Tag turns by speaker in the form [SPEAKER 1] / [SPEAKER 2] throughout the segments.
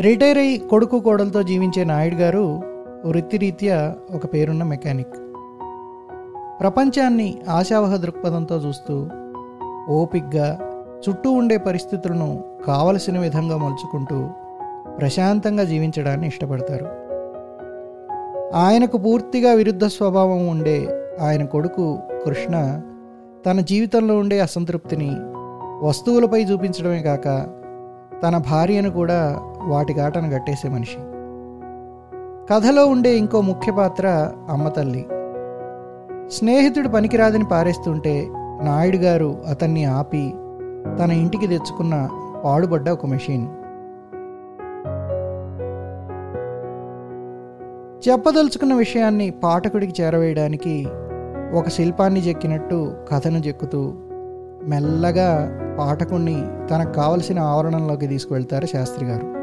[SPEAKER 1] Retire అయి కొడుకు కోడలతో జీవించే నాయుడు గారు వృత్తిరీత్యా ఒక పేరున్న మెకానిక్. ప్రపంచాన్ని ఆశావహ దృక్పథంతో చూస్తూ ఓపిక్గా చుట్టూ ఉండే పరిస్థితులను కావలసిన విధంగా మలుచుకుంటూ ప్రశాంతంగా జీవించడాన్ని ఇష్టపడతారు. ఆయనకు పూర్తిగా విరుద్ధ స్వభావం ఉండే ఆయన కొడుకు కృష్ణ తన జీవితంలో ఉండే అసంతృప్తిని వస్తువులపై చూపించడమే కాక తన భార్యను కూడా వాటి గట్టేసే కట్టేసే మనిషి. కథలో ఉండే ఇంకో ముఖ్య పాత్ర అమ్మ తల్లి. స్నేహితుడు పనికిరాదని పారేస్తుంటే నాయుడు గారు అతన్ని ఆపి తన ఇంటికి తెచ్చుకున్న పాడుబడ్డ ఒక మెషిన్. చెప్పదలుచుకున్న విషయాన్ని పాఠకుడికి చేరవేయడానికి ఒక శిల్పాన్ని చెక్కినట్టు కథను చెక్కుతూ మెల్లగా పాఠకుణ్ణి తనకు కావలసిన ఆవరణంలోకి తీసుకువెళ్తారు శాస్త్రి గారు.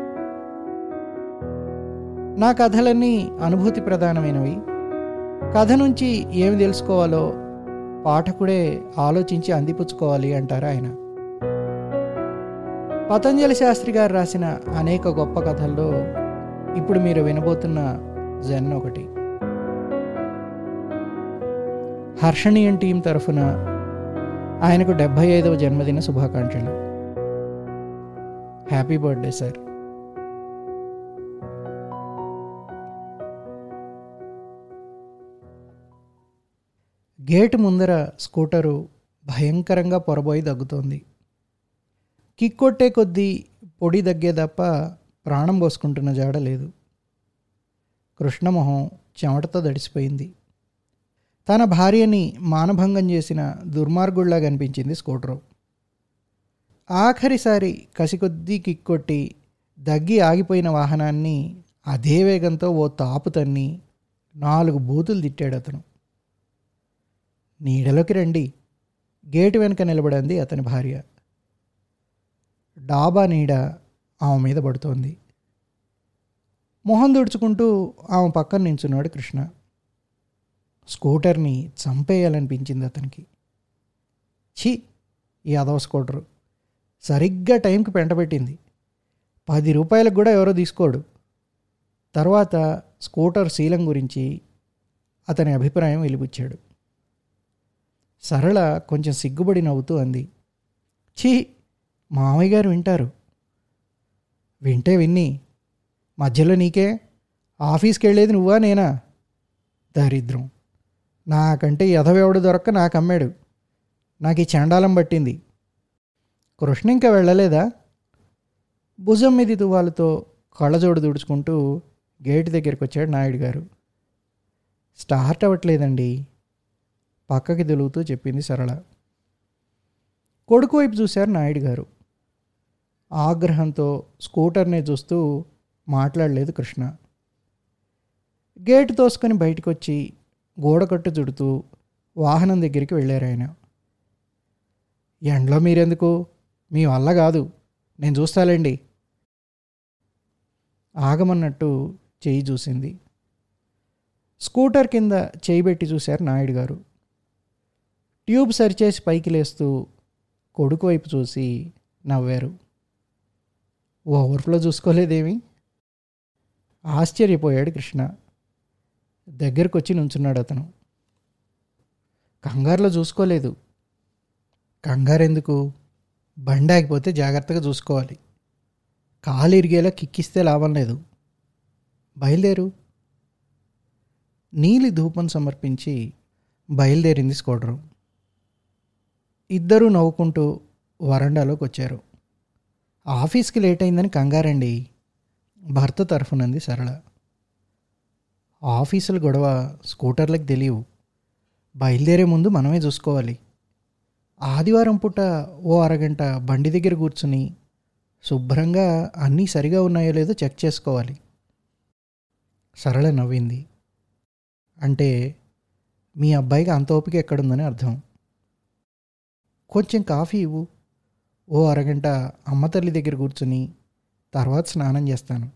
[SPEAKER 1] నా కథలన్నీ అనుభూతి ప్రధానమైనవి. కథ నుంచి ఏమి తెలుసుకోవాలో పాఠకుడే ఆలోచించి అందిపుచ్చుకోవాలి అంటారు ఆయన. పతంజలి శాస్త్రి గారు రాసిన అనేక గొప్ప కథల్లో ఇప్పుడు మీరు వినబోతున్న జన్ ఒకటి. హర్షణీయం టీం తరఫున ఆయనకు డెబ్భై ఐదవ జన్మదిన శుభాకాంక్షలు. Happy birthday sir. గేటు ముందర స్కూటరు భయంకరంగా పొరబోయి దగ్గుతోంది. కిక్ కొట్టే కొద్దీ పొడి దగ్గే తప్ప ప్రాణం పోసుకుంటున్న జాడ లేదు. కృష్ణమొహం చెమటతో దడిసిపోయింది. తన భార్యని మానభంగం చేసిన దుర్మార్గుళ్ళా కనిపించింది స్కూటరు. ఆఖరిసారి కసికొద్దీ కిక్ కొట్టి దగ్గి ఆగిపోయిన వాహనాన్ని అదే వేగంతో ఓ తాపు తన్ని నాలుగు బూతులు తిట్టాడు అతను. నీడలోకి రండి. గేటు వెనుక నిలబడింది అతని భార్య. డాబా నీడ ఆమె మీద పడుతోంది. మొహం దుడుచుకుంటూ ఆమె పక్కన నించున్నాడు కృష్ణ. స్కూటర్ని చంపేయాలనిపించింది అతనికి. ఛీ! ఈ అదవ స్కూటరు సరిగ్గా టైంకి పెంటబెట్టింది పది రూపాయలకు కూడా ఎవరో తీసుకోడు. తర్వాత స్కూటర్ శీలం గురించి అతని అభిప్రాయం వెలిపుచ్చాడు సరళ కొంచెం సిగ్గుబడి నవ్వుతూ అంది. ఛీ మామయ్య గారు వింటారు. వింటే విన్ని. మధ్యలో నీకే ఆఫీస్కి వెళ్ళేది నువ్వా నేనా? దారిద్రం. నాకంటే ఎదవెవడు దొరక్క నాకు అమ్మాడు నాకు ఈ చండాలం పట్టింది. కృష్ణ ఇంకా వెళ్ళలేదా? భుజం మీది తువాలతో కళ్ళజోడు తుడుచుకుంటూ గేటు దగ్గరికి వచ్చాడు నాయుడు గారు స్టార్ట్ అవ్వట్లేదండి. పక్కకి దిలుగుతూ చెప్పింది సరళ. కొడుకు వైపు చూశారు నాయుడు గారు. ఆగ్రహంతో స్కూటర్నే చూస్తూ మాట్లాడలేదు కృష్ణ. గేటు తోసుకొని బయటకు వచ్చి గోడకట్టు చుడుతూ వాహనం దగ్గరికి వెళ్ళారు ఆయన. ఎండలో మీరెందుకు? మీ వల్ల కాదు. నేను చూస్తాలేండి. ఆగమన్నట్టు చేయి చూసింది. స్కూటర్ కింద చేయి పెట్టి చూశారు నాయుడు గారు. ట్యూబ్ సరిచేసి పైకి లేస్తూ కొడుకు వైపు చూసి నవ్వారు. ఓవర్ఫ్లో చూసుకోలేదేమి? ఆశ్చర్యపోయాడు కృష్ణ. దగ్గరకు వచ్చి నుంచున్నాడు అతను. కంగారులో చూసుకోలేదు. కంగారు ఎందుకు బండి ఆగిపోతే జాగ్రత్తగా చూసుకోవాలి. కాలు ఇరిగేలా కిక్కిస్తే లాభం లేదు. బయలుదేరు. నీలి ధూపం సమర్పించి బయలుదేరింది స్కూటరు. ఇద్దరూ నవ్వుకుంటూ వరండాలోకి వచ్చారు. ఆఫీస్కి లేట్ అయిందని కంగారండి. భర్త తరఫునంది సరళ. ఆఫీసుల గొడవ స్కూటర్లకు తెలియవు. బయలుదేరే ముందు మనమే చూసుకోవాలి. ఆదివారం పూట ఓ అరగంట బండి దగ్గర కూర్చుని శుభ్రంగా అన్నీ సరిగా ఉన్నాయో లేదో చెక్ చేసుకోవాలి. సరళ నవ్వింది. అంటే మీ అబ్బాయికి అంత ఓపిక ఎక్కడుందని అర్థం. కొంచెం కాఫీ ఇవ్వు. ఓ అరగంట అమ్మ తల్లి దగ్గర కూర్చుని తర్వాత స్నానం చేస్తాను.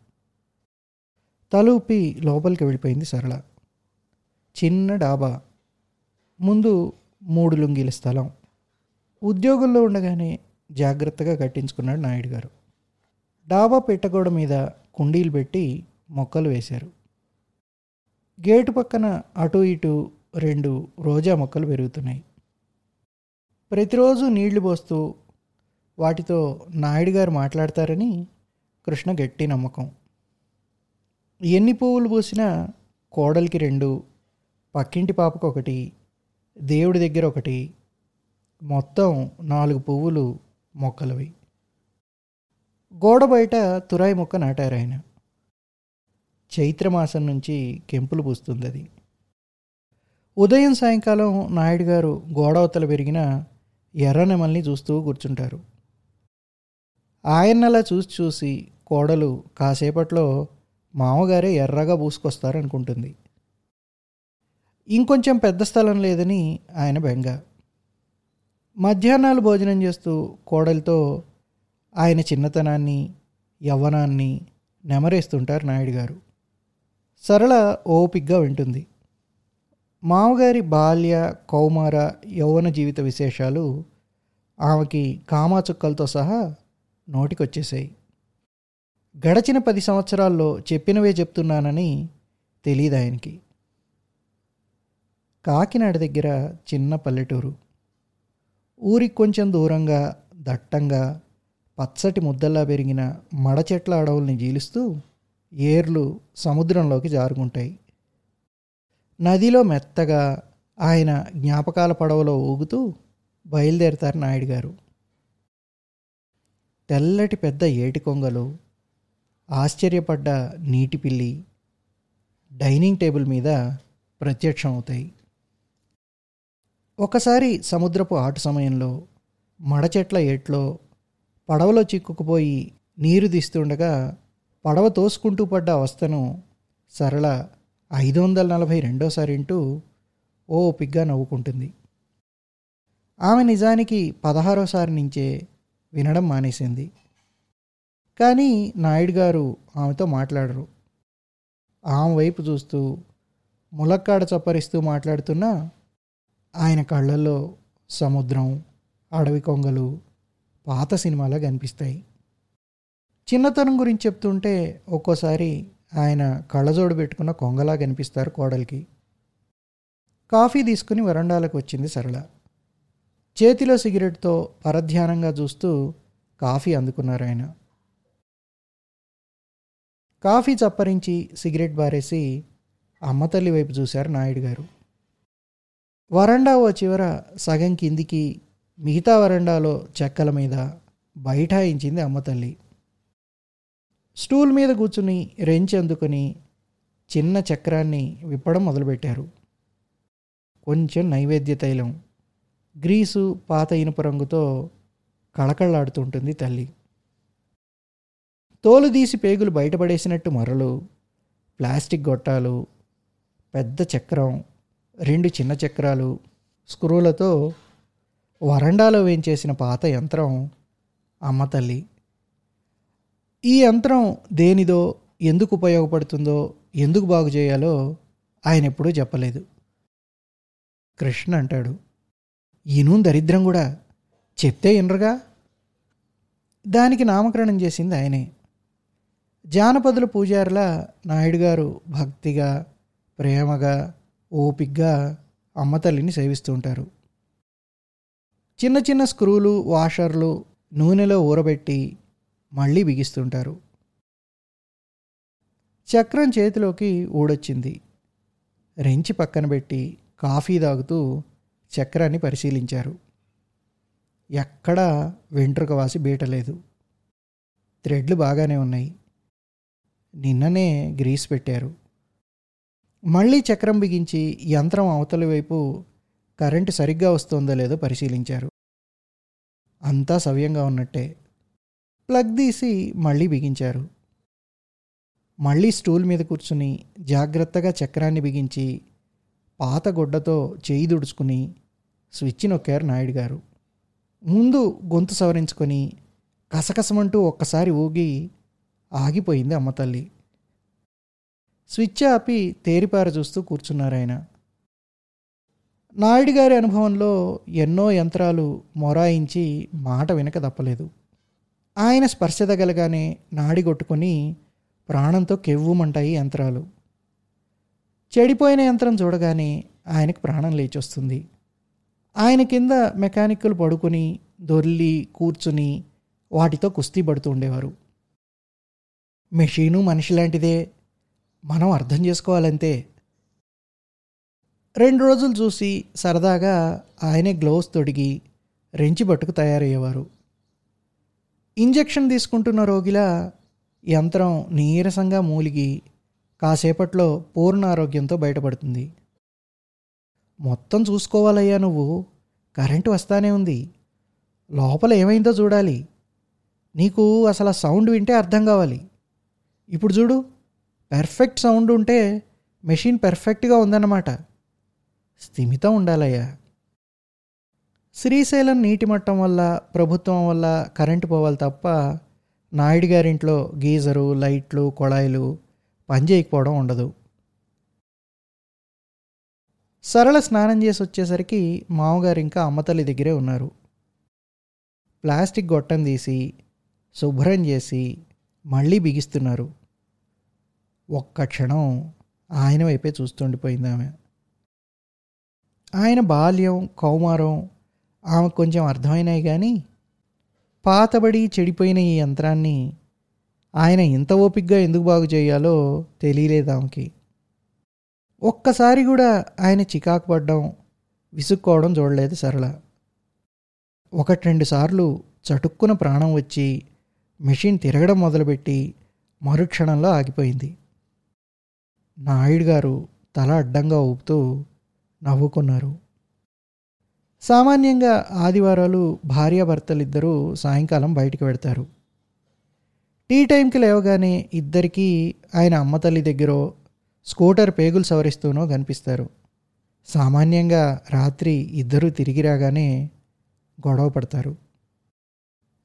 [SPEAKER 1] తలూపి లోపలికి వెళ్ళిపోయింది సరళ. చిన్న డాబా. ముందు మూడు లుంగీల స్థలం. ఉద్యోగంలో ఉండగానే జాగ్రత్తగా కట్టించుకున్నాడు నాయుడు గారు. డాబా పెట్టగోడ మీద కుండీలు పెట్టి మొక్కలు వేశారు. గేటు పక్కన అటు ఇటు రెండు రోజా మొక్కలు పెరుగుతున్నాయి. ప్రతిరోజు నీళ్ళు పోస్తూ వాటితో నాయుడు గారు మాట్లాడతారని కృష్ణ గట్టి నమ్మకం. ఎన్ని పువ్వులు పూసినా కోడలికి రెండు పక్కింటి పాపకు ఒకటి దేవుడి దగ్గర ఒకటి మొత్తం నాలుగు పువ్వులు మొక్కలవి. గోడ బయట తురాయి మొక్క నాటారు ఆయన. చైత్రమాసం నుంచి కెంపులు పూస్తుంది అది. ఉదయం సాయంకాలం నాయుడు గారు గోడవతల పెరిగిన ఎర్రనెమల్ని చూస్తూ కూర్చుంటారు. ఆయన్నలా చూసి చూసి కోడలు కాసేపట్లో మామగారే ఎర్రగా పూసుకొస్తారనుకుంటుంది. ఇంకొంచెం పెద్ద స్థలం లేదని ఆయన బెంగ. మధ్యాహ్నాలు భోజనం చేస్తూ కోడలితో ఆయన చిన్నతనాన్ని యవ్వనాన్ని నెమరేస్తుంటారు నాయుడు గారు సరళ ఓపిగ్గా వింటుంది. మామగారి బాల్య కౌమార యౌవన జీవిత విశేషాలు ఆమెకి కామాచుక్కలతో సహా నోటికొచ్చేసాయి గడచిన పది సంవత్సరాల్లో చెప్పినవే చెప్తున్నానని తెలియదు ఆయనకి. కాకినాడ దగ్గర చిన్న పల్లెటూరు. ఊరికి కొంచెం దూరంగా దట్టంగా పచ్చటి ముద్దల్లా పెరిగిన మడచెట్ల అడవుల్ని జీలుస్తూ ఏర్లు సముద్రంలోకి జారుకుంటాయి. నదిలో మెత్తగా ఆయన జ్ఞాపకాల పడవలో ఊగుతూ బయలుదేరతారు నాయుడు గారు. తెల్లటి పెద్ద ఏటి కొంగలు ఆశ్చర్యపడ్డ నీటి పిల్లి డైనింగ్ టేబుల్ మీద ప్రత్యక్షం అవుతాయి ఒకసారి సముద్రపు ఆటు సమయంలో మడచెట్ల ఏట్లో పడవలో చిక్కుకుపోయి నీరు తీస్తుండగా పడవ తోసుకుంటూ పడ్డ అవస్థను సరళ ఐదు వందల నలభై రెండోసారి ఇంటూ ఓ ఓపిగ్గా నవ్వుకుంటుంది. ఆమె నిజానికి పదహారోసారి నుంచే వినడం మానేసింది. కానీ నాయుడు గారు ఆమెతో మాట్లాడరు. ఆమె వైపు చూస్తూ ములక్కాడ చప్పరిస్తూ మాట్లాడుతున్నా ఆయన కళ్ళల్లో సముద్రం అడవి కొంగలు పాత సినిమాలా కనిపిస్తాయి. చిన్నతనం గురించి చెప్తుంటే ఒక్కోసారి ఆయన కళ్ళజోడు పెట్టుకున్న కొంగలా కనిపిస్తారు కోడలికి. కాఫీ తీసుకుని వరండాలకు వచ్చింది సరళ. చేతిలో సిగరెట్తో పరధ్యానంగా చూస్తూ కాఫీ అందుకున్నారు ఆయన. కాఫీ చప్పరించి సిగరెట్ బారేసి అమ్మతల్లి వైపు చూశారు నాయుడు గారు. వరండా ఓ చివర సగం కిందికి మిగతా వరండాలో చెక్కల మీద బైఠాయించింది అమ్మతల్లి స్టూల్ మీద కూర్చుని రెంచ్ అందుకుని చిన్న చక్రాన్ని విప్పడం మొదలుపెట్టారు. కొంచెం నైవేద్య తైలం గ్రీసు పాత ఇనుప రంగుతో కళకళలాడుతుంటుంది తల్లి. తోలు తీసి పేగులు బయటపడేసినట్టు మరలు ప్లాస్టిక్ గొట్టాలు పెద్ద చక్రం రెండు చిన్న చక్రాలు స్క్రూలతో వరండాలో వేయించేసిన పాత యంత్రం అమ్మ తల్లి. ఈ యంత్రం దేనిదో ఎందుకు ఉపయోగపడుతుందో ఎందుకు బాగు చేయాలో ఆయన ఎప్పుడూ చెప్పలేదు. కృష్ణ అంటాడు ఈను దరిద్రం కూడా చెప్తే ఇనరుగా? దానికి నామకరణం చేసింది ఆయనే. జానపదుల పూజారుల నాయుడు గారు భక్తిగా ప్రేమగా ఓపిగ్గా అమ్మతల్లిని సేవిస్తూ ఉంటారు. చిన్న చిన్న స్క్రూలు వాషర్లు నూనెలో ఊరబెట్టి మళ్ళీ బిగిస్తుంటారు. చక్రం చేతిలోకి ఊడొచ్చింది. రెంచి పక్కన పెట్టి కాఫీ తాగుతూ చక్రాన్ని పరిశీలించారు. ఎక్కడా వెంట్రుక వాసి బీటలేదు థ్రెడ్లు బాగానే ఉన్నాయి. నిన్ననే గ్రీస్ పెట్టారు. మళ్ళీ చక్రం బిగించి యంత్రం అవతలి వైపు కరెంటు సరిగ్గా వస్తుందో లేదో పరిశీలించారు. అంతా సవ్యంగా ఉన్నట్టే. ప్లగ్ తీసి మళ్ళీ బిగించారు. మళ్ళీ స్టూల్ మీద కూర్చుని జాగ్రత్తగా చక్రాన్ని బిగించి పాత గుడ్డతో చేయి దుడుచుకుని స్విచ్ నొక్కారు నాయుడు గారు. ముందు గొంతు సవరించుకొని కసకసమంటూ ఒక్కసారి ఊగి ఆగిపోయింది అమ్మ తల్లి. స్విచ్ ఆపి తేరిపార చూస్తూ కూర్చున్నారు ఆయన. నాయుడు గారి అనుభవంలో ఎన్నో యంత్రాలు మొరాయించి మాట వినక తప్పలేదు. ఆయన స్పర్శ తగలగానే నాడిగొట్టుకొని ప్రాణంతో కెవ్వుమంటాయి యంత్రాలు. చెడిపోయిన యంత్రం చూడగానే ఆయనకు ప్రాణం లేచొస్తుంది. ఆయన కింద మెకానిక్కులు పడుకుని దొర్లి కూర్చుని వాటితో కుస్తీ పడుతూ ఉండేవారు. మెషీను మనిషి లాంటిదే మనం అర్థం చేసుకోవాలంతే. రెండు రోజులు చూసి సరదాగా ఆయనే గ్లోవ్స్ తొడిగి రెంచి పట్టుకు తయారయ్యేవారు. ఇంజెక్షన్ తీసుకుంటున్న రోగిలా యంత్రం నీరసంగా మూలిగి కాసేపట్లో పూర్ణ ఆరోగ్యంతో బయటపడుతుంది. మొత్తం చూసుకోవాలయ్యా నువ్వు. కరెంటు వస్తానే ఉంది. లోపల ఏమైందో చూడాలి. నీకు అసలు సౌండ్ వింటే అర్థం కావాలి. ఇప్పుడు చూడు. పెర్ఫెక్ట్ సౌండ్ ఉంటే మెషిన్ పెర్ఫెక్ట్గా ఉందన్నమాట. స్థిమితం ఉండాలయ్యా. శ్రీశైలం నీటి మట్టం వల్ల ప్రభుత్వం వల్ల కరెంటు పోవాలి తప్ప నాయుడు గారింట్లో గీజరు లైట్లు కొళాయిలు పనిచేయకపోవడం ఉండదు. సరళ స్నానం చేసి వచ్చేసరికి మామగారు ఇంకా అమ్మతల్లి దగ్గరే ఉన్నారు. ప్లాస్టిక్ గొట్టం తీసి శుభ్రం చేసి మళ్ళీ బిగిస్తున్నారు. ఒక్క క్షణం ఆయన వైపే చూస్తుండిపోయింది ఆమె. ఆయన బాల్యం కౌమారం ఆమె కొంచెం అర్థమైనాయి కానీ పాతబడి చెడిపోయిన ఈ యంత్రాన్ని ఆయన ఇంత ఓపిగ్గా ఎందుకు బాగు చేయాలో తెలియలేదు ఆమెకి. ఒక్కసారి కూడా ఆయన చికాకు పడ్డం విసుక్కోవడం చూడలేదు సరళ. ఒకటి రెండు సార్లు చటుక్కున ప్రాణం వచ్చి మెషిన్ తిరగడం మొదలుపెట్టి మరుక్షణంలో ఆగిపోయింది. నాయుడు గారు తల అడ్డంగా ఊపుతూ నవ్వుకున్నారు. సామాన్యంగా ఆదివారాలు భార్యాభర్తలిద్దరూ సాయంకాలం బయటికి వెడతారు. టీ టైంకి లేవగానే ఇద్దరికీ ఆయన అమ్మ తల్లి దగ్గరో స్కూటర్ పేగులు సవరిస్తూనో కనిపిస్తారు. సామాన్యంగా రాత్రి ఇద్దరూ తిరిగి రాగానే గొడవ పడతారు.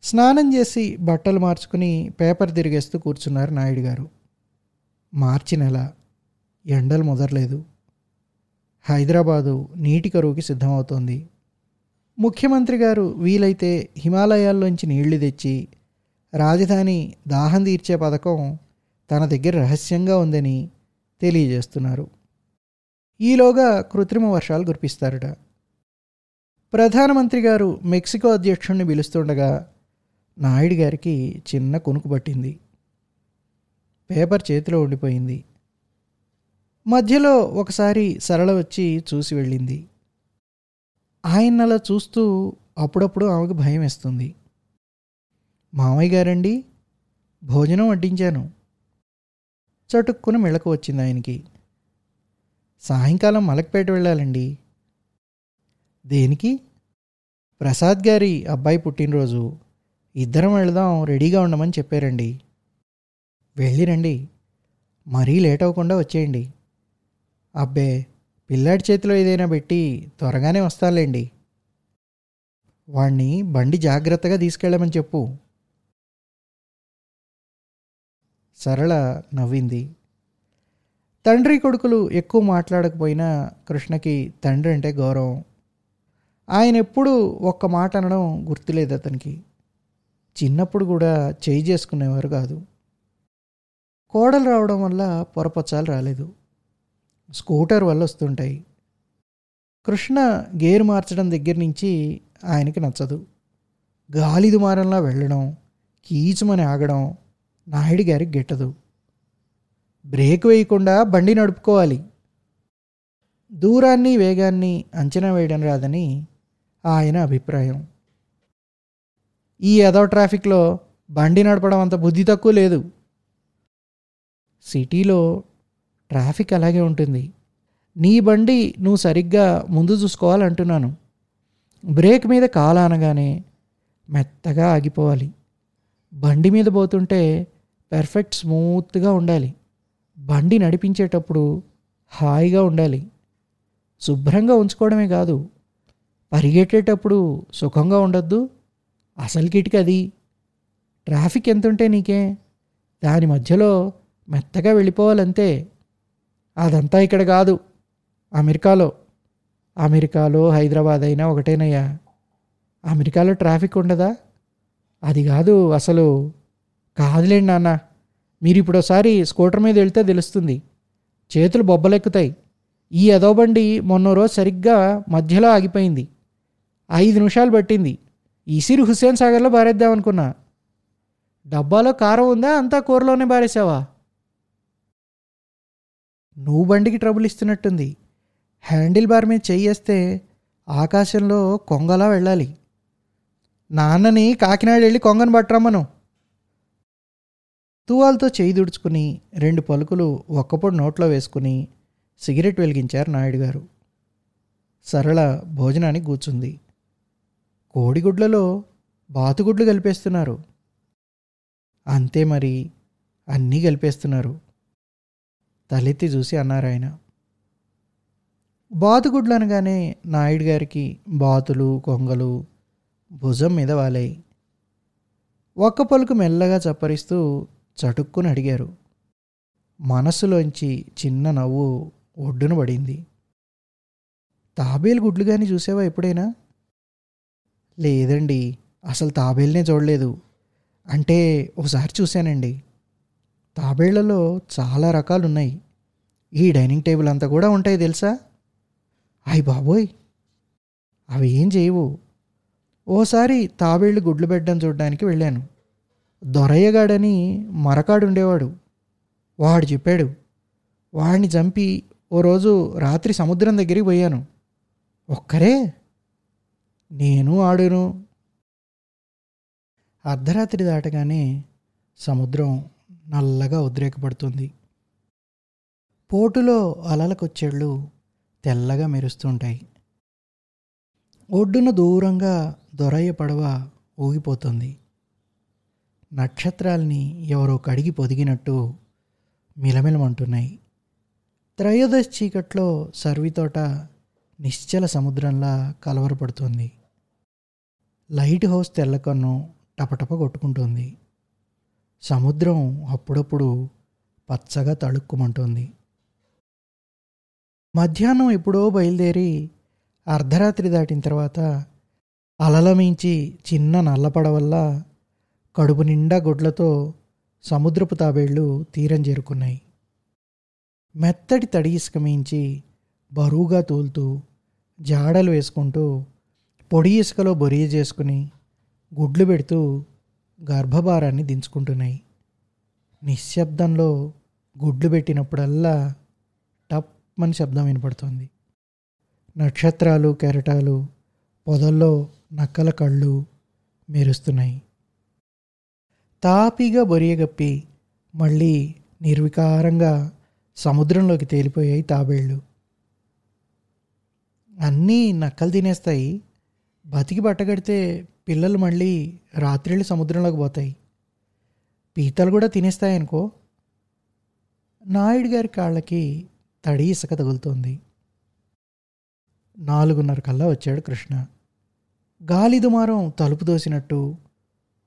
[SPEAKER 1] స్నానం చేసి బట్టలు మార్చుకుని పేపర్ తిరిగేస్తూ కూర్చున్నారు నాయుడు గారు. మార్చి నెల ఎండలు ముదరలేదు. హైదరాబాదు నీటి కరువుకి సిద్ధమవుతోంది. ముఖ్యమంత్రి గారు వీలైతే హిమాలయాల్లోంచి నీళ్ళు తెచ్చి రాజధాని దాహం తీర్చే పథకం తన దగ్గర రహస్యంగా ఉందని తెలియజేస్తున్నారు. ఈలోగా కృత్రిమ వర్షాలు కురిపిస్తారట. ప్రధానమంత్రి గారు మెక్సికో అధ్యక్షుడిని పిలుస్తుండగా నాయుడు గారికి చిన్న కొనుకు పట్టింది. పేపర్ చేతిలో ఉండిపోయింది. మధ్యలో ఒకసారి సరళ వచ్చి చూసి వెళ్ళింది. ఆయన అలా చూస్తూ అప్పుడప్పుడు ఆమెకు భయం వేస్తుంది. మామయ్య గారండి భోజనం వడ్డించాను. చటుక్కున మెళకు వచ్చింది ఆయనకి. సాయంకాలం మలక్పేట వెళ్ళాలండి. దేనికి? ప్రసాద్ గారి అబ్బాయి పుట్టినరోజు. ఇద్దరం వెళదాం రెడీగా ఉండమని చెప్పారండి. వెళ్ళిరండి. మరీ లేట్ అవ్వకుండా వచ్చేయండి. అబ్బే పిల్లాడి చేతిలో ఏదైనా పెట్టి త్వరగానే వస్తాలేండి వాణ్ణి బండి జాగ్రత్తగా తీసుకెళ్ళమని చెప్పు. సరళ నవ్వింది. తండ్రి కొడుకులు ఎక్కువ మాట్లాడకపోయినా కృష్ణకి తండ్రి అంటే గౌరవం. ఆయన ఎప్పుడు ఒక్క మాట అనడం గుర్తులేదు అతనికి. చిన్నప్పుడు కూడా చేయి చేసుకునేవారు కాదు. కోడలు రావడం వల్ల పొరపచ్చాలు రాలేదు. స్కూటర్ వల్ల వస్తుంటాయి. కృష్ణ గేర్ మార్చడం దగ్గర నుంచి ఆయనకి నచ్చదు. గాలి దుమారంలా వెళ్ళడం కీచుమని ఆగడం నాయుడు గారికి గిట్టదు. బ్రేక్ వేయకుండా బండి నడుపుకోవాలి. దూరాన్ని వేగాన్ని అంచనా వేయడం రాదని ఆయన అభిప్రాయం. ఈ ఎదో ట్రాఫిక్లో బండి నడపడం అంత బుద్ధి తక్కువ లేదు. సిటీలో ట్రాఫిక్ అలాగే ఉంటుంది. నీ బండి నువ్వు సరిగ్గా ముందు చూసుకోవాలంటున్నాను. బ్రేక్ మీద కాలు అనగానే మెత్తగా ఆగిపోవాలి. బండి మీద పోతుంటే పెర్ఫెక్ట్ స్మూత్గా ఉండాలి. బండి నడిపించేటప్పుడు హాయిగా ఉండాలి. శుభ్రంగా ఉంచుకోవడమే కాదు పరిగెట్టేటప్పుడు సుఖంగా ఉండొద్దు. అసలు కిటికి అది. ట్రాఫిక్ ఎంతుంటే నీకే? దాని మధ్యలో మెత్తగా వెళ్ళిపోవాలంతే. అదంతా ఇక్కడ కాదు. అమెరికాలో. అమెరికాలో హైదరాబాద్ అయినా ఒకటేనయ్యా. అమెరికాలో ట్రాఫిక్ ఉండదా? అది కాదు అసలు కాదులేండి నాన్న. మీరు ఇప్పుడు ఒకసారి స్కూటర్ మీద వెళ్తే తెలుస్తుంది. చేతులు బొబ్బలెక్కుతాయి. ఈ ఎదోబండి మొన్న రోజు సరిగ్గా మధ్యలో ఆగిపోయింది. ఐదు నిమిషాలు పట్టింది. ఈసిరి హుస్సేన్ సాగర్లో బారేద్దామనుకున్నా డబ్బాలో కారం ఉందా? అంతా కూరలోనే బారేసావా నువ్వు బండికి ట్రబుల్ ఇస్తున్నట్టుంది. హ్యాండిల్ బార్ మీద చెయ్యేస్తే ఆకాశంలో కొంగలా వెళ్ళాలి. నాన్నని కాకినాడ వెళ్ళి కొంగను పట్టరమ్మను. తువాల్తో చేయి దుడుచుకుని రెండు పలుకులు ఒక్కపొడి నోట్లో వేసుకుని సిగరెట్ వెలిగించారు నాయుడు గారు సరళ భోజనానికి కూర్చుంది. కోడిగుడ్లలో బాతుగుడ్లు కలిపేస్తున్నారు. అంతే మరి అన్నీ కలిపేస్తున్నారు. తలెత్తి చూసి అన్నారు ఆయన. బాతుగుడ్లు అనగానే నాయుడు గారికి బాతులు కొంగలు భుజం మీద వాలాయి ఒక్క పలుకు మెల్లగా చప్పరిస్తూ చటుక్కుని అడిగారు. మనస్సులోంచి చిన్న నవ్వు ఒడ్డున పడింది. తాబేలు గుడ్లు కానీ చూసావా ఎప్పుడైనా? లేదండి అసలు తాబేలునే చూడలేదు. అంటే ఒకసారి చూశానండి. తాబేళ్ళలో చాలా రకాలు ఉన్నాయి ఈ డైనింగ్ టేబుల్ అంతా కూడా ఉంటాయి తెలుసా? అయ్ బాబోయ్! అవి ఏం చేయవు. ఓసారి తాబేళ్ళు గుడ్లు పెట్టడం చూడడానికి వెళ్ళాను. దొరయ్యగాడని మరకాడు ఉండేవాడు వాడు చెప్పాడు వాడిని చంపి ఓ రోజు రాత్రి సముద్రం దగ్గరికి పోయాను. ఒక్కరే? నేను ఆడును. అర్ధరాత్రి దాటగానే సముద్రం నల్లగా ఉద్రేకపడుతుంది. పోటులో అలలకొచ్చేళ్ళు తెల్లగా మెరుస్తుంటాయి. ఒడ్డున దూరంగా దొరయ్య పడవ ఊగిపోతుంది. నక్షత్రాల్ని ఎవరో కడిగి పొదిగినట్టు మిలమిలమంటున్నాయి. త్రయోదశ చీకట్లో సర్వితోట నిశ్చల సముద్రంలా కలవరపడుతుంది. లైట్ హౌస్ తెల్లకన్ను టపటప కొట్టుకుంటుంది. సముద్రం అప్పుడప్పుడు పచ్చగా తళుక్కుమంటుంది. మధ్యాహ్నం ఎప్పుడో బయలుదేరి అర్ధరాత్రి దాటిన తర్వాత అలల మించి చిన్న నల్లపడవల్ల కడుపు నిండా గుడ్లతో సముద్రపు తాబేళ్ళు తీరం చేరుకున్నాయి. మెత్తటి తడి ఇసుక మించి బరువుగా తూలుతూ జాడలు వేసుకుంటూ పొడి ఇసుకలో బొరియ చేసుకుని గుడ్లు పెడుతూ గర్భభారాన్ని దించుకుంటున్నాయి. నిశ్శబ్దంలో గుడ్లు పెట్టినప్పుడల్లా టప్ అని శబ్దం వినపడుతుంది. నక్షత్రాలు కెరటాలు పొదల్లో నక్కల కళ్ళు మెరుస్తున్నాయి. తాపీగా బొరియగప్పి మళ్ళీ నిర్వికారంగా సముద్రంలోకి తేలిపోయాయి తాబేళ్ళు అన్నీ నక్కలు తినేస్తాయి. బతికి బట్టగడితే పిల్లలు మళ్ళీ రాత్రిళ్ళు సముద్రంలోకి పోతాయి. పీతలు కూడా తినేస్తాయనుకో. నాయుడు గారి కాళ్ళకి తడి ఇసుక తగులుతోంది. నాలుగున్నర కల్లా వచ్చాడు కృష్ణ. గాలి దుమారం తలుపు దోసినట్టు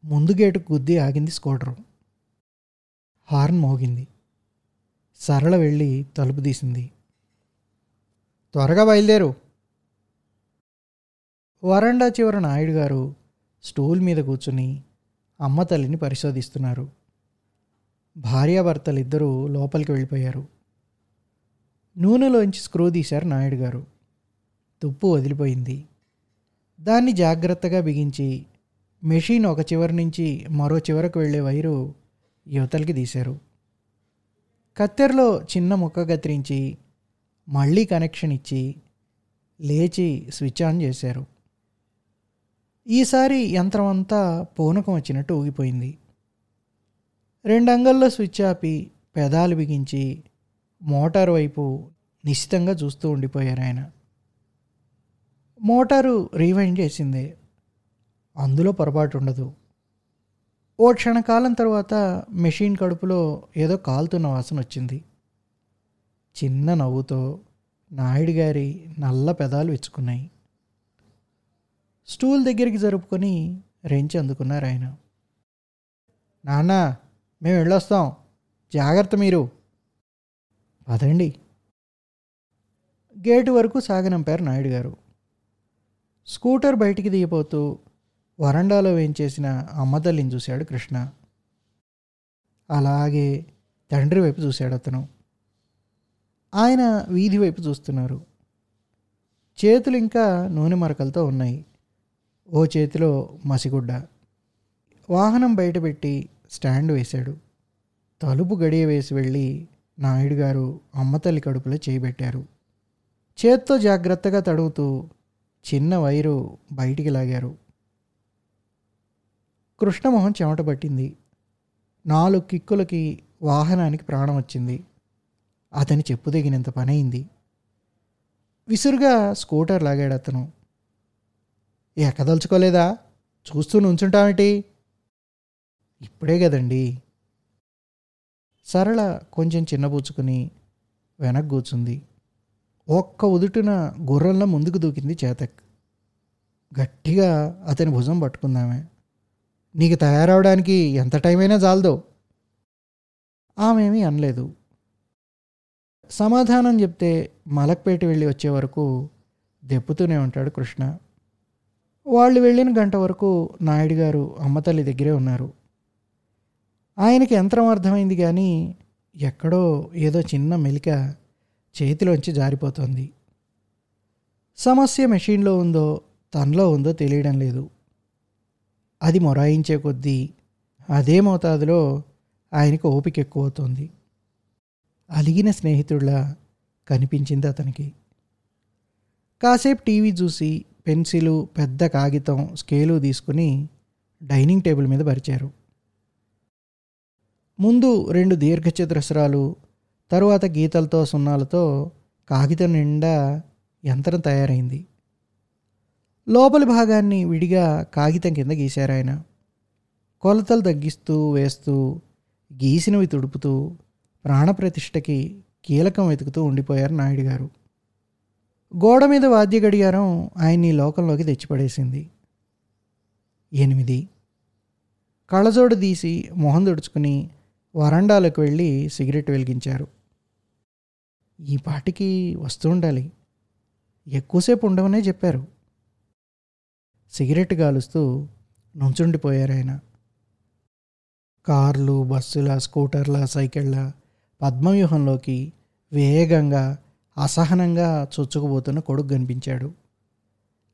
[SPEAKER 1] ముందు గేటు గుద్ది ఆగింది స్కూటరు. హార్న్ మోగింది. సరళ వెళ్ళి తలుపు తీసింది. త్వరగా బయలుదేరు. వరండా చివర నాయుడు గారు స్టూల్ మీద కూర్చుని అమ్మ తల్లిని పరిశోధిస్తున్నారు. భార్యాభర్తలిద్దరూ లోపలికి వెళ్ళిపోయారు. నూనెలోంచి స్క్రూ తీశారు నాయుడు గారు. తుప్పు వదిలిపోయింది. దాన్ని జాగ్రత్తగా బిగించి మెషిన్ ఒక చివరి నుంచి మరో చివరకు వెళ్ళే వైరు యువతలకి తీశారు. కత్తెరలో చిన్న ముక్క కత్తిరించి మళ్ళీ కనెక్షన్ ఇచ్చి లేచి స్విచ్ ఆన్ చేశారు. ఈసారి యంత్రం అంతా పూనకం వచ్చినట్టు ఊగిపోయింది. రెండు అంగల్లో స్విచ్ ఆపి పెదాలు బిగించి మోటార్ వైపు నిశ్చితంగా చూస్తూ ఉండిపోయారు ఆయన. మోటారు రీవైండ్ చేసింది. అందులో పొరపాటు ఉండదు. ఓ క్షణకాలం తర్వాత మెషిన్ కడుపులో ఏదో కాలుతున్న వాసన వచ్చింది. చిన్న నవ్వుతో నాయుడు గారి నల్ల పెదాలు విచ్చుకున్నాయి. స్టూల్ దగ్గరికి జరుపుకొని రెంచి అందుకున్నారు ఆయన. నాన్న మేము వెళ్ళొస్తాం. జాగ్రత్త మీరు. పదండి. గేటు వరకు సాగనంపారు నాయుడు గారు. స్కూటర్ బయటికి దిగిపోతూ వరండాలో వేయించేసిన అమ్మతల్లిని చూశాడు కృష్ణ. అలాగే తండ్రి వైపు చూశాడు అతను. ఆయన వీధి వైపు చూస్తున్నారు. చేతులు ఇంకా నూనె మరకలతో ఉన్నాయి. ఓ చేతిలో మసిగుడ్డ. వాహనం బయటపెట్టి స్టాండ్ వేశాడు. తలుపు గడియ వేసి వెళ్ళి నాయుడు గారు అమ్మతల్లి కడుపులో చేయిబెట్టారు చేత్తో జాగ్రత్తగా తడుగుతూ చిన్న వైరు బయటికి లాగారు. కృష్ణమోహన్ చెమట పట్టింది. నాలుగు కిక్కులకి వాహనానికి ప్రాణం వచ్చింది. అతని చెప్పు దిగినంత పనైంది. విసురుగా స్కూటర్ లాగాడు అతను. ఎక్కదలుచుకోలేదా? చూస్తూ నుంచుంటామేటి ఇప్పుడే కదండి. సరళ కొంచెం చిన్నబుచ్చుకుని వెనక్కి కూర్చుంది. ఒక్క ఉదుటున గుర్రంలో ముందుకు దూకింది చేతక్. గట్టిగా అతని భుజం పట్టుకుందామే. నీకు తయారవడానికి ఎంత టైం అయినా చాలదో ఆమెమీ అనలేదు. సమాధానం చెప్తే మలక్పేట వెళ్ళి వచ్చే వరకు దెప్పుతూనే ఉంటాడు కృష్ణ. వాళ్ళు వెళ్ళిన గంట వరకు నాయుడు గారు అమ్మతల్లి దగ్గరే ఉన్నారు. ఆయనకి యంత్రం అర్థమైంది కానీ ఎక్కడో ఏదో చిన్న మెలిక చేతిలోంచి జారిపోతుంది. సమస్య మెషిన్లో ఉందో తనలో ఉందో తెలియడం లేదు. అది మొరాయించే కొద్దీ అదే మోతాదులో ఆయనకు ఓపిక ఎక్కువ అవుతుంది అలిగిన స్నేహితుడిలా కనిపించింది అతనికి. కాసేపు టీవీ చూసి పెన్సిలు పెద్ద కాగితం స్కేలు తీసుకుని డైనింగ్ టేబుల్ మీద పరిచారు. ముందు రెండు దీర్ఘచతురస్రాలు తరువాత గీతలతో సున్నాలతో కాగితం నిండా యంత్రం తయారైంది. లోపలి భాగాన్ని విడిగా కాగితం కింద గీశారు ఆయన. కొలతలు తగ్గిస్తూ వేస్తూ గీసినవి తుడుపుతూ ప్రాణప్రతిష్టకి కీలకం వెతుకుతూ ఉండిపోయారు నాయుడు గారు. గోడ మీద వాద్య గడియారం ఆయన్ని లోకంలోకి తెచ్చిపడేసింది. ఎనిమిది. కళ్ళజోడు తీసి మొహం తుడుచుకుని వరండాలకు వెళ్ళి సిగరెట్ వెలిగించారు. ఈ పాటికి వస్తూ ఉండాలి. ఎక్కువసేపు ఉండవనే చెప్పారు. సిగరెట్ కాలుస్తూ నుంచుండిపోయారు ఆయన. కార్లు బస్సుల స్కూటర్ల సైకిళ్ళ పద్మవ్యూహంలోకి వేగంగా అసహనంగా చొచ్చుకుపోతున్న కొడుకు కనిపించాడు.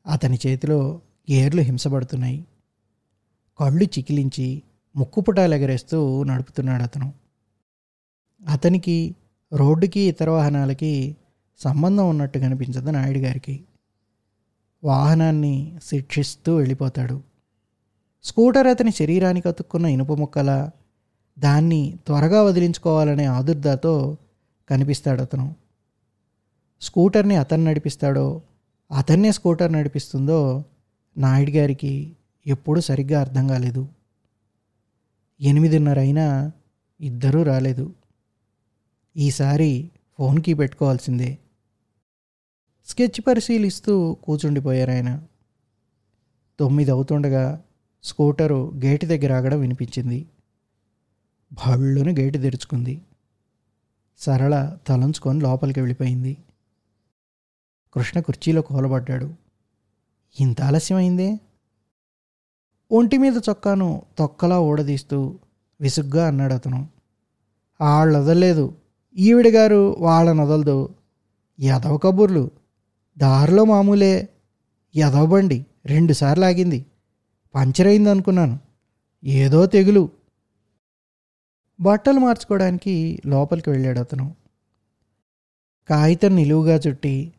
[SPEAKER 1] అతని చేతిలో గేర్లు హింసపడుతున్నాయి. కళ్ళు చికిలించి ముక్కుపుటాలు ఎగరేస్తూ నడుపుతున్నాడు అతను. అతనికి రోడ్డుకి ఇతర వాహనాలకి సంబంధం ఉన్నట్టు కనిపించదు నాయుడు గారికి. వాహనాన్ని శిక్షిస్తూ వెళ్ళిపోతాడు. స్కూటర్ అతని శరీరానికి అతుక్కున్న ఇనుప ముక్కల దాన్ని త్వరగా వదిలించుకోవాలనే ఆదుర్దాతో కనిపిస్తాడు అతను. స్కూటర్ని అతను నడిపిస్తాడో అతన్నే స్కూటర్ నడిపిస్తుందో నాయుడు గారికి ఎప్పుడూ సరిగ్గా అర్థం కాలేదు. ఎనిమిదిన్నర అయినా ఇద్దరూ రాలేదు. ఈసారి ఫోన్కి పెట్టుకోవాల్సిందే. స్కెచ్ పరిశీలిస్తూ కూర్చుండిపోయారు ఆయన. తొమ్మిది అవుతుండగా స్కూటరు గేటు దగ్గర ఆగడం వినిపించింది. భళ్ళును గేటు తెరుచుకుంది. సరళ తలంచుకొని లోపలికి వెళ్ళిపోయింది. కృష్ణ కుర్చీలో కూలబడ్డాడు ఇంత ఆలస్యమైందే? ఒంటి మీద చొక్కాను తొక్కలా ఊడదీస్తూ విసుగ్గా అన్నాడు అతను. వాళ్ళు వదలలేదు ఈవిడ గారు వాళ్ళని వదలదు ఎదవ కబుర్లు. దారిలో మామూలే. ఎదవ బండి రెండుసార్లు ఆగింది. పంచర్ అయింది అనుకున్నాను. ఏదో తెగులు. బట్టలు మార్చుకోవడానికి లోపలికి వెళ్ళాడు అతను. కాగితం నిలువుగా చుట్టి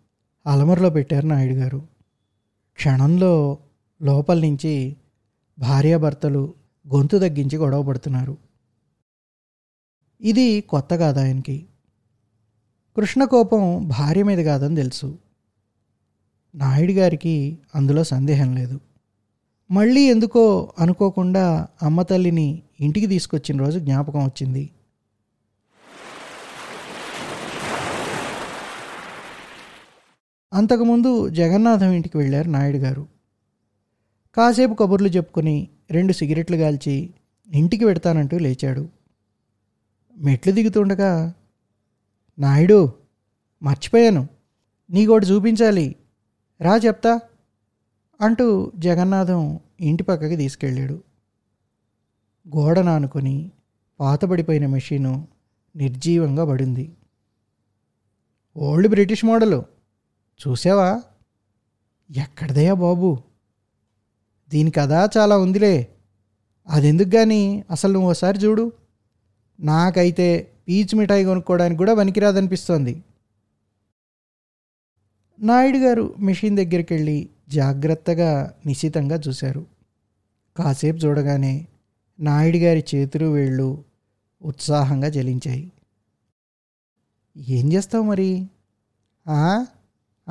[SPEAKER 1] అలమరలో పెట్టారు నాయుడు గారు. క్షణంలో లోపల నుంచి భార్యాభర్తలు గొంతు తగ్గించి గొడవ పడుతున్నారు. ఇది కొత్త కాదు ఆయనకి. కృష్ణ కోపం భార్య మీద కాదని తెలుసు. నాయుడు గారికి అందులో సందేహం లేదు. మళ్ళీ ఎందుకో అనుకోకుండా అమ్మ తల్లిని ఇంటికి తీసుకొచ్చిన రోజు జ్ఞాపకం వచ్చింది. అంతకుముందు జగన్నాథం ఇంటికి వెళ్ళారు నాయుడు గారు. కాసేపు కబుర్లు చెప్పుకొని రెండు సిగరెట్లు కాల్చి ఇంటికి పెడతానంటూ లేచాడు. మెట్లు దిగుతుండగా నాయుడు మర్చిపోయాను. నీకోటి చూపించాలి. రా చెప్తా అంటూ జగన్నాథం ఇంటి పక్కకి తీసుకెళ్ళాడు. గోడ నానుకొని పాతబడిపోయిన మెషీను నిర్జీవంగా పడింది. Old British model. చూసావా? ఎక్కడదయ్యా బాబు? దీని కదా చాలా ఉందిలే. అదెందుకు కానీ అసలు నువ్వు ఒకసారి చూడు. నాకైతే పీచ్ మిఠాయి కొనుక్కోవడానికి కూడా పనికిరాదనిపిస్తోంది. నాయుడు గారు మిషన్ దగ్గరికి వెళ్ళి జాగ్రత్తగా నిశితంగా చూశారు. కాసేపు చూడగానే నాయుడు గారి చేతులు వేళ్ళు ఉత్సాహంగా జలించాయి ఏం చేస్తావు మరి?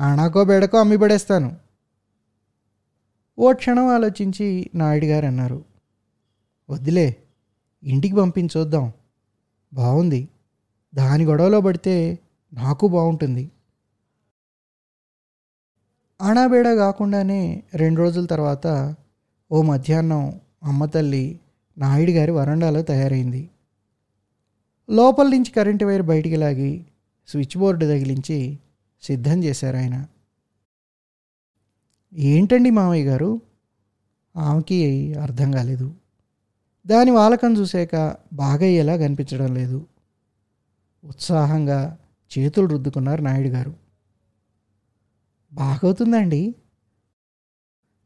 [SPEAKER 1] ఆణాకో బెడకో అమ్మి పడేస్తాను. ఓ క్షణం ఆలోచించి నాయుడు గారు అన్నారు వద్దులే ఇంటికి పంపించొద్దాం. బాగుంది దాని గొడవలో పడితే నాకు బాగుంటుంది ఆణాబేడ కాకుండానే రెండు రోజుల తర్వాత ఓ మధ్యాహ్నం అమ్మ తల్లి నాయుడు గారి వరండాలో తయారైంది. లోపల నుంచి కరెంటు వైర్ బయటికి లాగి స్విచ్ బోర్డు తగిలించి సిద్ధం చేశారు ఆయన. ఏంటండి మామయ్య గారు? ఆమెకి అర్థం కాలేదు. దాని వాలకం చూశాక బాగయ్యేలా కనిపించడం లేదు. ఉత్సాహంగా చేతులు రుద్దుకున్నారు నాయుడు గారు. బాగవుతుందండి.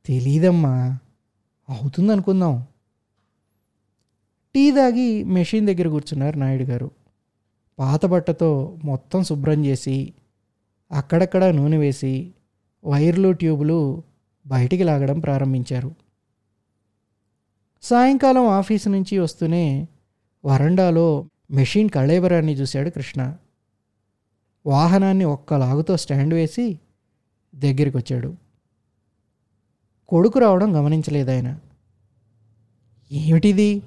[SPEAKER 1] తెలీదమ్మా. అవుతుంది అనుకుందాం టీ తాగి మెషిన్ దగ్గర కూర్చున్నారు నాయుడు గారు. పాత బట్టతో మొత్తం శుభ్రం చేసి అక్కడక్కడ నూనె వేసి వైర్లు ట్యూబులు బయటికి లాగడం ప్రారంభించారు. సాయంకాలం ఆఫీసు నుంచి వస్తూనే వరండాలో మెషిన్ కళేబరాన్ని చూశాడు కృష్ణ. వాహనాన్ని ఒక్క లాగుతో స్టాండ్ వేసి దగ్గరికి వచ్చాడు కొడుకు రావడం గమనించలేదాయన ఏమిటిది?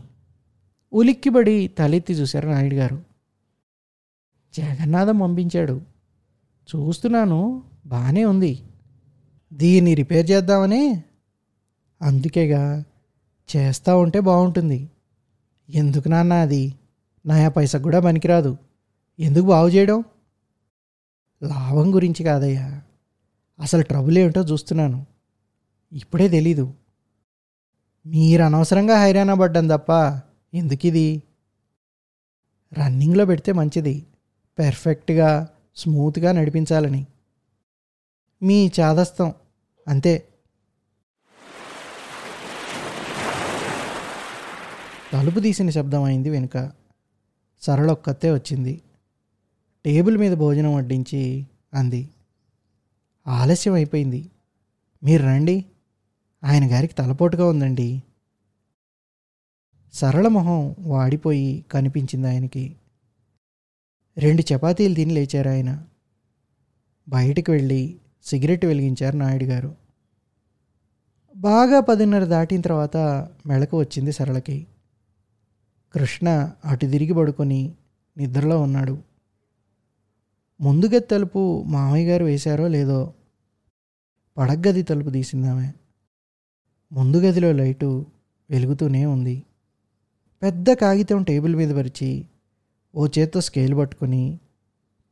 [SPEAKER 1] ఉలిక్కిబడి తలెత్తి చూశారు నాయుడు గారు. జగన్నాథం పంపించాడు. చూస్తున్నాను బాగానే ఉంది. దీన్ని రిపేర్ చేద్దామని? అందుకేగా చేస్తూ ఉంటే బాగుంటుంది ఎందుకు నాన్న అది? నయా పైసకు కూడా పనికిరాదు. ఎందుకు బాగు చేయడం? లాభం గురించి కాదయ్యా. అసలు ట్రబుల్ ఏమిటో చూస్తున్నాను. ఇప్పుడే తెలీదు. మీరు అనవసరంగా హైరాణ పడ్డం తప్ప ఎందుకు ఇది రన్నింగ్లో పెడితే మంచిది. పెర్ఫెక్ట్గా స్మూత్గా నడిపించాలని. మీ చాదస్తం అంతే. తలుపు తీసిన శబ్దం అయింది వెనుక. సరళొక్కతే వచ్చింది. టేబుల్ మీద భోజనం వడ్డించి అంది. ఆలస్యం అయిపోయింది. మీరు రండి. ఆయన గారికి తలపోటుగా ఉందండి. సరళ మొహం వాడిపోయి కనిపించింది ఆయనకి. రెండు చపాతీలు తిని లేచారు ఆయన. బయటికి వెళ్ళి సిగరెట్ వెలిగించారు నాయుడు గారు. బాగా పదిన్నర దాటిన తర్వాత మెళకు వచ్చింది సరళకి. కృష్ణ అటు తిరిగి పడుకొని నిద్రలో ఉన్నాడు. ముందుగా తలుపు మామయ్య గారు వేశారో లేదో పడగ్గది తలుపు తీసిందామె ముందు గదిలో లైటు వెలుగుతూనే ఉంది. పెద్ద కాగితం టేబుల్ మీద పరిచి ఓ చేత్తో స్కేల్ పట్టుకొని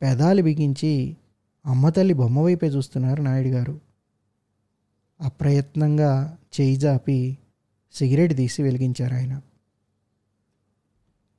[SPEAKER 1] పెదాలు బిగించి అమ్మ తల్లి బొమ్మ వైపే చూస్తున్నారు నాయుడు గారు. అప్రయత్నంగా చేయి జాపి సిగరెట్ తీసి వెలిగించారు ఆయన.